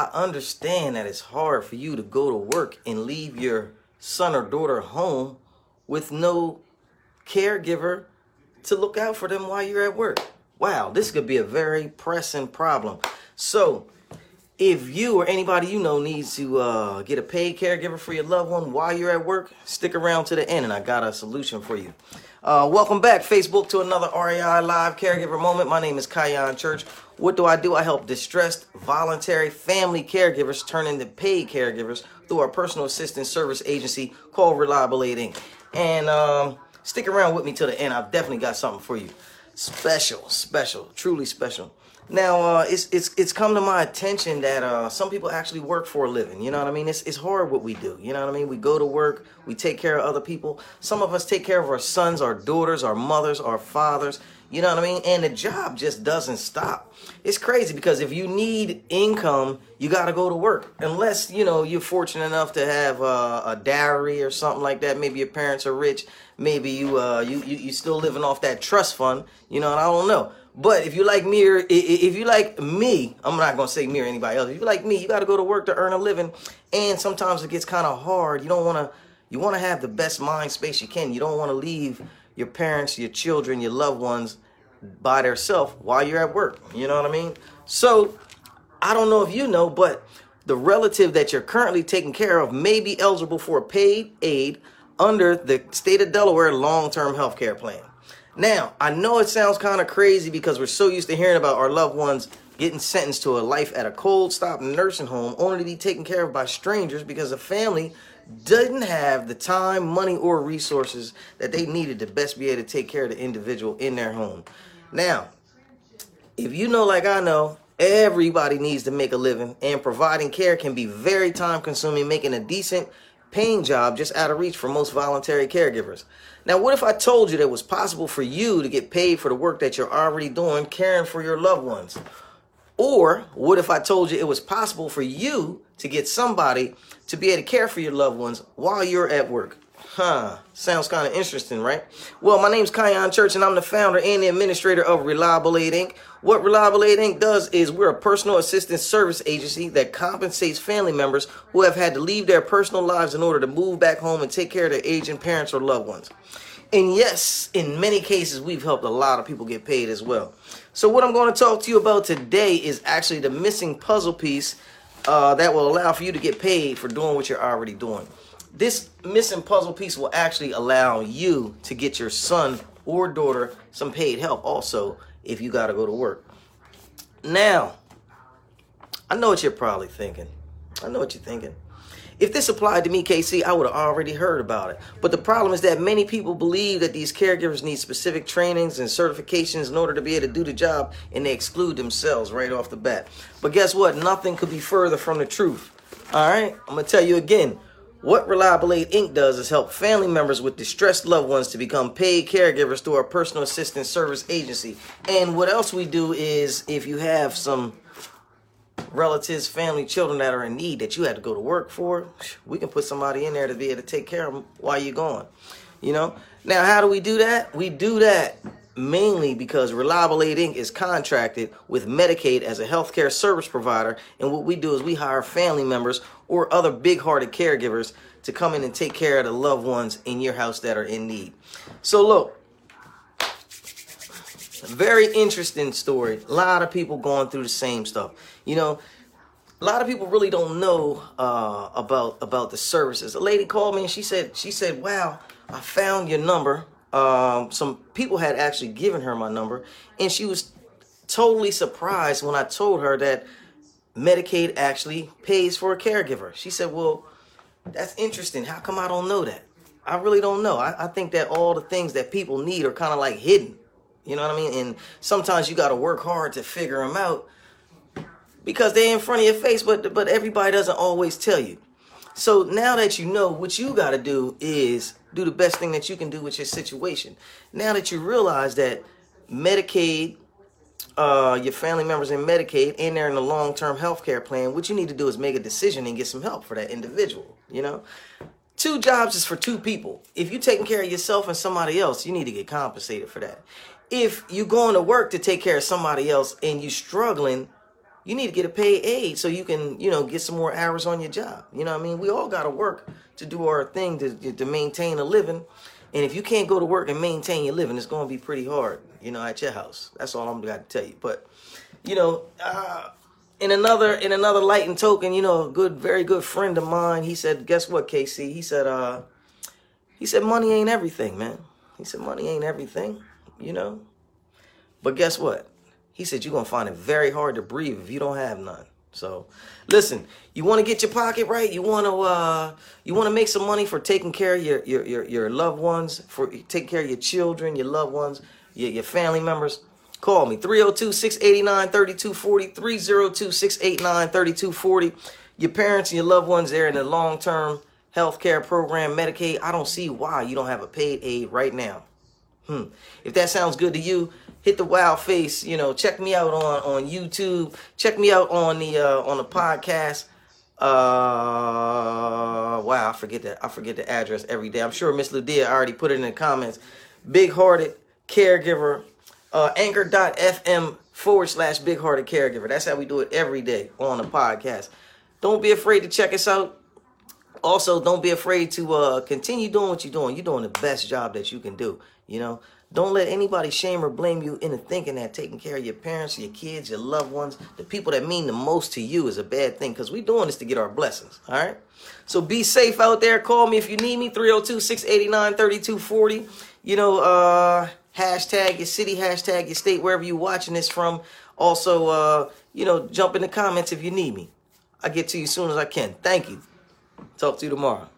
understand that it's hard for you to go to work and leave your son or daughter home with no caregiver to look out for them while you're at work. Wow, this could be a very pressing problem. So, if you or anybody you know needs to uh, get a paid caregiver for your loved one while you're at work, stick around to the end and I got a solution for you. Uh, welcome back, Facebook, to another REI Live Caregiver Moment. My name is Khyon Church. What do I do? I help distressed, voluntary family caregivers turn into paid caregivers through our personal assistance service agency called Reliable Aid Inc. And um, stick around with me till the end. I've definitely got something for you. Special, special, truly special. Now, uh, it's it's it's come to my attention that uh, some people actually work for a living. You know what I mean? It's it's hard what we do. You know what I mean? We go to work, we take care of other people. Some of us take care of our sons, our daughters, our mothers, our fathers. You know what I mean? And the job just doesn't stop. It's crazy because if you need income, you got to go to work. Unless, you know, you're fortunate enough to have uh, a dowry or something like that. Maybe your parents are rich. Maybe you, uh, you, you, you still living off that trust fund, you know, and I don't know. But if you like me, or if you like me, I'm not gonna say me or anybody else. If you like me, you got to go to work to earn a living, and sometimes it gets kind of hard. You don't want to. You want to have the best mind space you can. You don't want to leave your parents, your children, your loved ones by themselves while you're at work. You know what I mean? So I don't know if you know, but the relative that you're currently taking care of may be eligible for paid aid under the state of Delaware long-term health care plan. Now, I know it sounds kind of crazy because we're so used to hearing about our loved ones getting sentenced to a life at a cold stop nursing home only to be taken care of by strangers because the family didn't have the time, money, or resources that they needed to best be able to take care of the individual in their home. Now, if you know like I know, everybody needs to make a living and providing care can be very time consuming, making a decent paying job just out of reach for most voluntary caregivers. Now, what if I told you that it was possible for you to get paid for the work that you're already doing caring for your loved ones? Or what if I told you it was possible for you to get somebody to be able to care for your loved ones while you're at work? Huh. Sounds kind of interesting, right? Well, my name's Khyon Church, and I'm the founder and the administrator of Reliable Aid Inc. What Reliable Aid Inc. does is we're a personal assistance service agency that compensates family members who have had to leave their personal lives in order to move back home and take care of their aging parents or loved ones. And yes, in many cases, we've helped a lot of people get paid as well. So, what I'm going to talk to you about today is actually the missing puzzle piece uh, that will allow for you to get paid for doing what you're already doing this missing puzzle piece will actually allow you to get your son or daughter some paid help also if you got to go to work. Now, I know what you're probably thinking. I know what you're thinking. If this applied to me, KC, I would have already heard about it. But the problem is that many people believe that these caregivers need specific trainings and certifications in order to be able to do the job, and they exclude themselves right off the bat. But guess what? Nothing could be further from the truth. All right? I'm to tell you again. What Reliable Aid Inc. does is help family members with distressed loved ones to become paid caregivers through our personal assistance service agency. And what else we do is if you have some relatives, family, children that are in need that you had to go to work for, we can put somebody in there to be able to take care of them while you're gone. You know? Now, how do we do that? We do that mainly because Reliable Aid Inc. is contracted with Medicaid as a healthcare service provider. And what we do is we hire family members or other big hearted caregivers to come in and take care of the loved ones in your house that are in need. So, look, very interesting story. A lot of people going through the same stuff. You know, a lot of people really don't know uh, about about the services. A lady called me and she said she said, "Wow, I found your number um, some people had actually given her my number, and she was totally surprised when I told her that Medicaid actually pays for a caregiver. She said, Well, that's interesting. How come I don't know that? I really don't know. I, I think that all the things that people need are kind of like hidden. You know what I mean? And sometimes you got to work hard to figure them out because they're in front of your face, but but everybody doesn't always tell you. So now that you know, what you got to do is do the best thing that you can do with your situation. Now that you realize that Medicaid, uh, your family members in Medicaid, and they're in a long-term health care plan, what you need to do is make a decision and get some help for that individual. You know, two jobs is for two people. If you're taking care of yourself and somebody else, you need to get compensated for that. If you're going to work to take care of somebody else and you're struggling you need to get a paid aid so you can, you know, get some more hours on your job. You know what I mean? We all got to work to do our thing to, to maintain a living. And if you can't go to work and maintain your living, it's going to be pretty hard, you know, at your house. That's all I'm got to tell you. But, you know, uh, in another in another light and token, you know, a good, very good friend of mine, he said, guess what, KC? He said, uh, he said, money ain't everything, man. He said, money ain't everything, you know. But guess what? He said, you're going to find it very hard to breathe if you don't have none. So, listen, you want to get your pocket right. You want to uh, you want to make some money for taking care of your, your your your loved ones, for taking care of your children, your loved ones, your, your family members. Call me 302-689-3240, 302-689-3240. Your parents and your loved ones, they're in a long-term health care program, Medicaid. I don't see why you don't have a paid aid right now. Hmm. If that sounds good to you, hit the wild face. You know, check me out on on YouTube. Check me out on the uh, on the podcast. Uh, wow, I forget that. I forget the address every day. I'm sure Miss Ludia already put it in the comments. Big hearted caregiver. Uh, anchor.fm forward slash big hearted caregiver. That's how we do it every day on the podcast. Don't be afraid to check us out. Also, don't be afraid to uh, continue doing what you're doing. You're doing the best job that you can do. You know, don't let anybody shame or blame you into thinking that taking care of your parents, your kids, your loved ones, the people that mean the most to you is a bad thing because we're doing this to get our blessings. All right. So be safe out there. Call me if you need me 302 689 3240. You know, uh, hashtag your city, hashtag your state, wherever you're watching this from. Also, uh, you know, jump in the comments if you need me. I get to you as soon as I can. Thank you. Talk to you tomorrow.